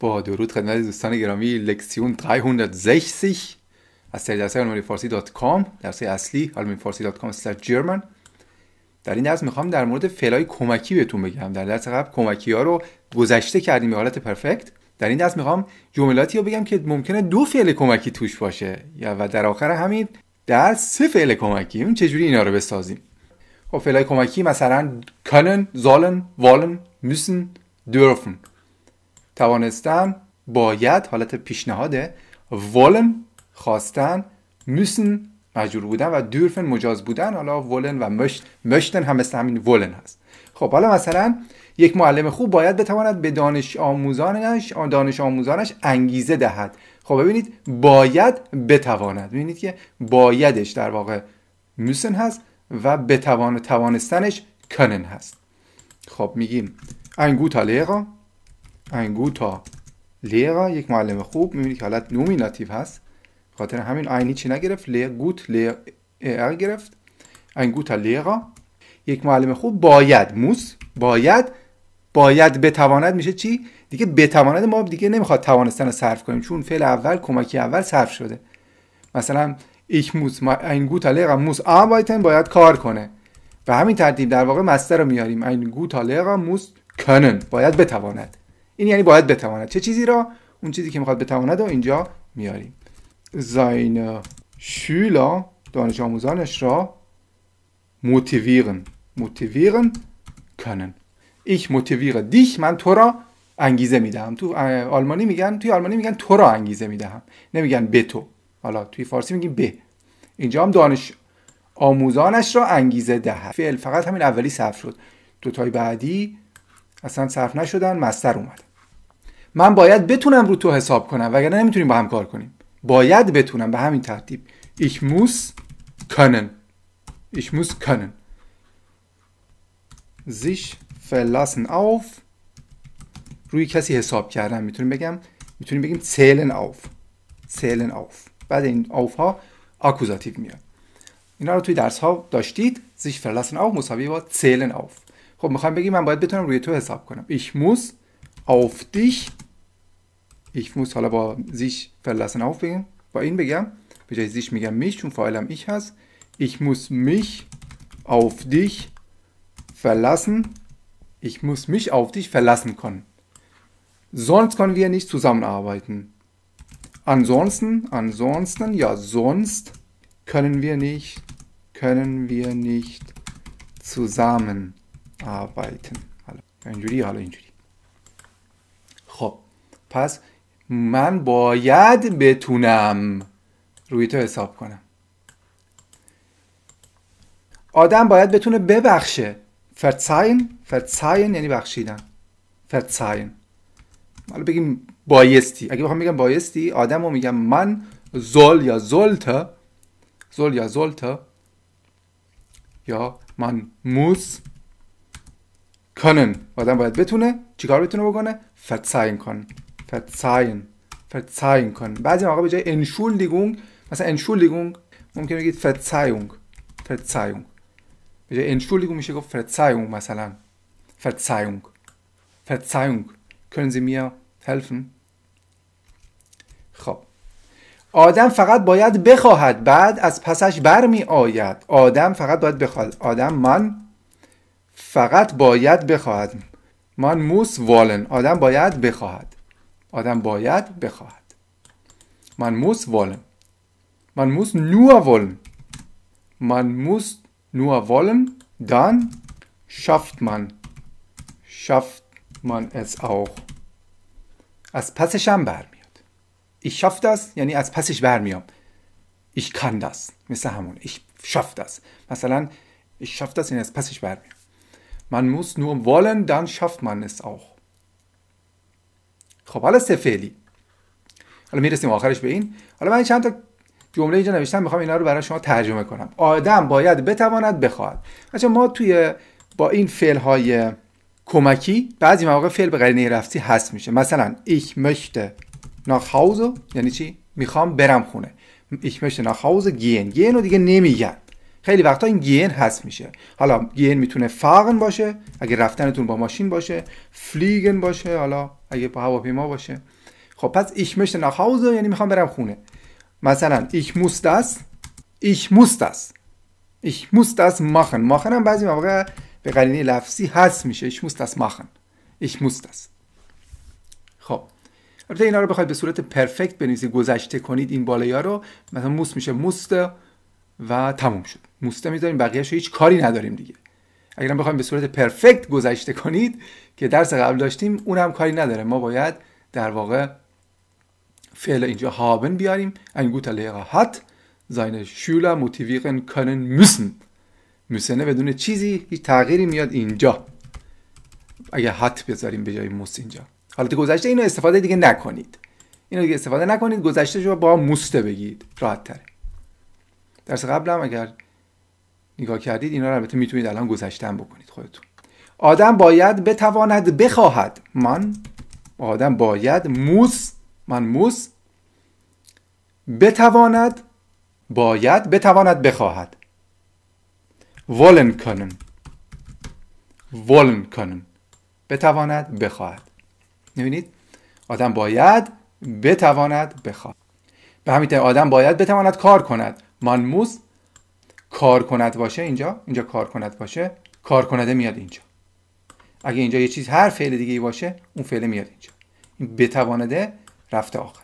با درود خدمت دوستان گرامی لکسیون 360 از سری درس علمی فارسی دات کام درس اصلی علمی فارسی دات کام جرمن در این درس می‌خوام در مورد فعلای کمکی بهتون بگم در درس قبل کمکی ها رو گذشته کردیم به حالت پرفکت در این درس می‌خوام جملاتی رو بگم که ممکنه دو فعل کمکی توش باشه یا و در آخر همین درس سه فعل کمکی اون چجوری اینا رو بسازیم خب فعلای کمکی مثلا können sollen wollen müssen dürfen. توانستن باید حالت پیشنهاده wollen خواستن müssen مجبور بودن و dürfen مجاز بودن حالا wollen و möchten هم مثل همین wollen هست. خب حالا مثلا یک معلم خوب باید بتواند به دانش آموزانش دانش آموزانش انگیزه دهد. خب ببینید باید بتواند. ببینید که بایدش در واقع müssen هست و بتوان توانستنش können هست. خب میگیم Lehrer ein guter Lehrer یک معلم خوب می‌بینید که حالت نومیناتیو هست خاطر همین این چی نگرفت لیر گوت لیر ار گرفت ein guter Lehrer. یک معلم خوب باید موس باید باید بتواند میشه چی دیگه بتواند ما دیگه نمی‌خواد توانستن رو صرف کنیم چون فعل اول کمکی اول صرف شده مثلا ich muss ein guter Lehrer muss arbeiten باید کار کنه و همین ترتیب در واقع مستر رو میاریم ein guter Lehrer muss können باید بتواند این یعنی باید بتواند. چه چیزی را؟ اون چیزی که می‌خواد بتواند رو اینجا میاریم. seine Schüler دانش آموزانش را motivieren motivieren können ich motiviere dich من تو را انگیزه می‌دهم. تو آلمانی میگن توی آلمانی میگن تو را انگیزه می‌دهم. نمیگن به تو. حالا توی فارسی میگیم به. اینجا هم دانش آموزانش را انگیزه دهد. فعل فقط همین اولی صرف شد. دو تای بعدی اصلا صرف نشدن مستر اومد. من باید بتونم رو تو حساب کنم وگرنه نمی‌تونیم با هم کار کنیم. باید بتونم به همین ترتیب. Ich muss können. Ich muss können. Sich verlassen auf. روی کسی حساب کردن می‌تونیم بگم می‌تونیم بگیم zählen auf. Zählen auf. بعد این auf ها آکوزاتیو میاد. اینا رو توی درس ها داشتید؟ Sich verlassen auf مساوی با zählen auf. خب می‌خوام بگیم من باید بتونم روی تو حساب کنم. Ich muss auf dich ich muss حالا با sich verlassen auf بگم با این بگم به جای sich میگم mich چون فاعلم ich هست ich muss mich auf dich verlassen ich muss mich auf dich verlassen können sonst können wir nicht zusammenarbeiten ansonsten ansonsten ja sonst können wir nicht können wir nicht zusammenarbeiten حالا اینجوری حالا اینجوری خب پس من باید بتونم. روی تو حساب کنم. آدم باید بتونه ببخشه. Verzeihen verzeihen یعنی بخشیدن. Verzeihen. حالا بگیم بایستی. اگه بخوام بگم بایستی آدم رو میگم من زول یا زولته زول یا زولته یا من موس können آدم باید بتونه چیکار بتونه بکنه؟ Verzeihen کن verzeihen verzeihen کن بعضی موقع به جای entschuldigung مثلا entschuldigung? ممکنه بگید verzeihung verzeihung. به جای entschuldigung میشه گفت verzeihung مثلا verzeihung. Verzeihung. Können Sie mir helfen? خب آدم فقط باید بخواهد بعد از پسش برمی آید آدم فقط باید بخواهد آدم من فقط باید بخواهد من موس والن آدم باید بخواهد آدم باید بخواهد من موس والن من موس nur wollen man muss nur wollen dann schafft man schafft man es auch از پسش هم برمیاد ich schaff das یعنی از پسش برمیام ich kann das مثل همون ich schaff das مثلا ich schaff das یعنی از پسش برمیام man muss nur wollen dann schafft man es auch خب حالا سه فعلی. حالا می‌رسیم آخرش به این. حالا من چند تا جمله اینجا نوشتم می‌خوام اینا رو برای شما ترجمه کنم. آدم باید بتواند بخواهد. بچه ما توی با این فعل های کمکی بعضی مواقع فعل به قرینه رفتی هست میشه. مثلا ich möchte nach Hause یعنی چی؟ می‌خوام برم خونه. Ich möchte nach Hause gehen. gehen رو دیگه نمیگن. خیلی وقتا این گین حذف میشه. حالا گین می‌تونه فاغن باشه اگه رفتنتون با ماشین باشه فلیگن باشه حالا اگه با هواپیما باشه. خب پس ایش möchte nach یعنی می‌خوام برم خونه. مثلا ich muss das ich muss das. ich muss das machen. machen هم بعضی مواقع به قرینه لفظی حذف میشه. ich muss das machen. ich muss das. خب البته اینا رو بخواید به صورت پرفکت بنویسید. گذشته کنید این بالایی رو. مثلا موس میشه موست. و تموم شد. موسته می‌ذاریم بقیهش هیچ کاری نداریم دیگه. اگر هم بخوایم به صورت پرفکت گذشته کنید که درس قبل داشتیم اون هم کاری نداره. ما باید در واقع فعل اینجا هابن بیاریم. ein guter Lehrer hat seine Schüler motivieren können müssen müssen بدون چیزی هیچ تغییری میاد اینجا. اگه حت بذاریم به جای موس اینجا. حالت گذشته اینو استفاده دیگه نکنید. اینو دیگه استفاده نکنید گذشته رو با موسته بگید. راحت تره. درس قبلم اگر نگاه کردید اینا رو البته می‌تونید الان گذشتن بکنید خودتون. آدم باید بتواند بخواهد. من آدم باید موس من موس بتواند باید بتواند بخواهد. Wollen können wollen können بتواند بخواهد. می‌بینید؟ آدم باید بتواند بخواهد. به همین آدم باید بتواند کار کند. من موس کار کند باشه اینجا اینجا کار کند باشه کار کننده میاد اینجا. اگه اینجا یه چیز هر فعل دیگه ای باشه اون فعل میاد اینجا. این بتوانده رفته آخر.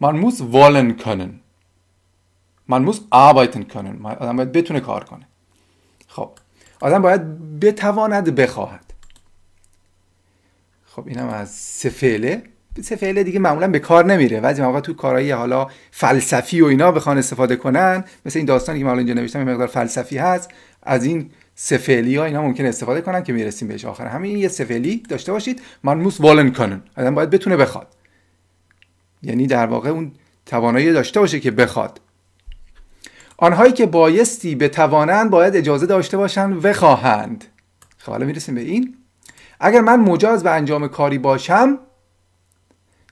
من موس wollen können. من موس arbeiten können. آدم باید بتونه کار کنه. خب آدم باید بتواند بخواهد. خب اینم از سه فعله. سه فعله دیگه معمولا به کار نمیره. بعضی موقع تو کارهای حالا فلسفی و اینا بخوان استفاده کنن مثل این داستانی که من اینجا نوشتم مقدار فلسفی هست از این سه فعلی ها اینا ممکن استفاده کنن که می‌رسیم بهش. آخر همین یه سه فعلی داشته باشید. من موس والن کنن. آدم باید بتونه بخواد. یعنی در واقع اون توانایی داشته باشه که بخواد. آنهایی که بایستی بتوانند باید اجازه داشته باشند بخواهند. خب حالا می‌رسیم به این. اگر من مجاز به انجام کاری باشم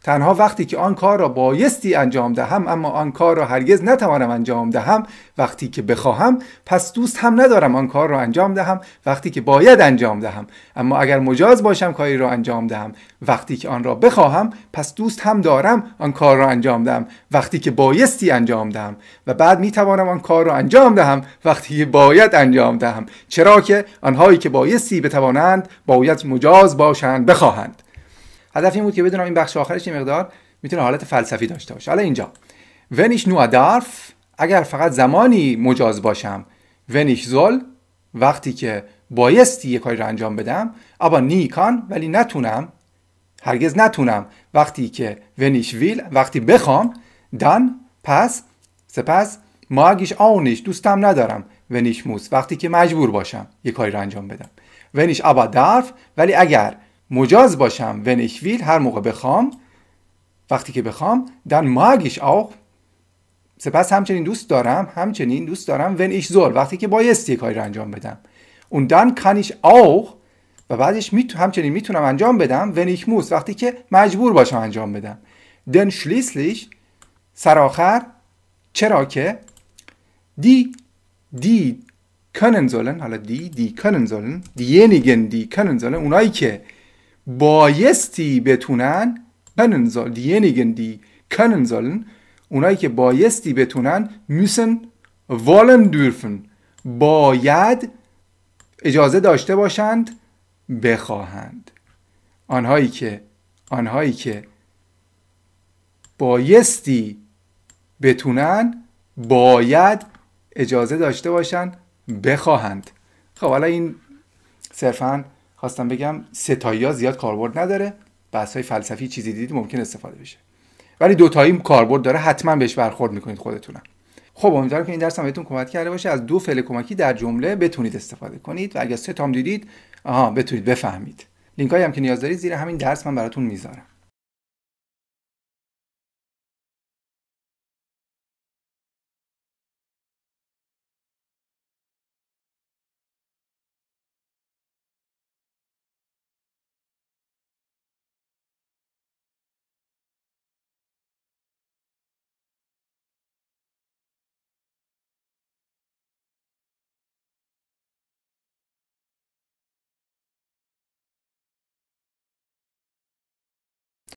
تنها وقتی که آن کار را بایستی انجام دهم اما آن کار را هرگز نتوانم انجام دهم. وقتی که بخواهم پس دوست هم ندارم آن کار را انجام دهم. وقتی که باید انجام دهم اما اگر مجاز باشم کاری را انجام دهم. وقتی که آن را بخواهم پس دوست هم دارم آن کار را انجام دهم. وقتی که بایستی انجام دهم و بعد می توانم آن کار را انجام دهم وقتی که باید انجام دهم. چرا که آنهایی که بایستی بتوانند باید مجاز باشند بخواهند. هدف این بود که بدونم این بخش آخرش یه مقدار می‌تونه حالت فلسفی داشته باشه. حالا اینجا. ونیش نو دارف اگر فقط زمانی مجاز باشم ونیش زل وقتی که بایستی یه کاری رو انجام بدم اما نیکان ولی نتونم هرگز نتونم. وقتی که ونیش ویل وقتی بخوام دان پس سپس ماگیش آونیش دوستم ندارم ونیش موس. وقتی که مجبور باشم یه کاری رو انجام بدم. ونیش ابا دارف ولی اگر مجاز باشم wenn ich will هر موقع بخوام وقتی که بخوام mag ich auch سپس همچنین دوست دارم همچنین دوست دارم wenn ich soll وقتی که بایستی کاری رو انجام بدم. und dann kann auch و بعدش میتو همچنین می‌تونم انجام بدم wenn ich muss وقتی که مجبور باشم انجام بدم. denn schließlich سرآخر چرا که دی دی können sollen حالا دی دی können sollen diejenigen die können sollen اونایی که بایستی بتونن können soll diejenigen die können sollen اونایی که بایستی بتونن müssen wollen dürfen باید اجازه داشته باشند بخواهند. آنهایی که آنهایی که بایستی بتونن باید اجازه داشته باشند بخواهند. خب حالا این صرفا خواستم بگم ستایی ها زیاد کاربرد نداره. بحث های فلسفی چیزی دیدید ممکن استفاده بشه. ولی دوتایی کاربرد داره حتما بهش برخورد می‌کنید خودتونم. خب امیدوارم که این درس هم بهتون کمک کرده باشه. از دو فعل کمکی در جمله بتونید استفاده کنید و اگر سه تام دیدید آها بتونید بفهمید. لینک هم که نیاز دارید زیر همین درس من براتون می‌ذارم.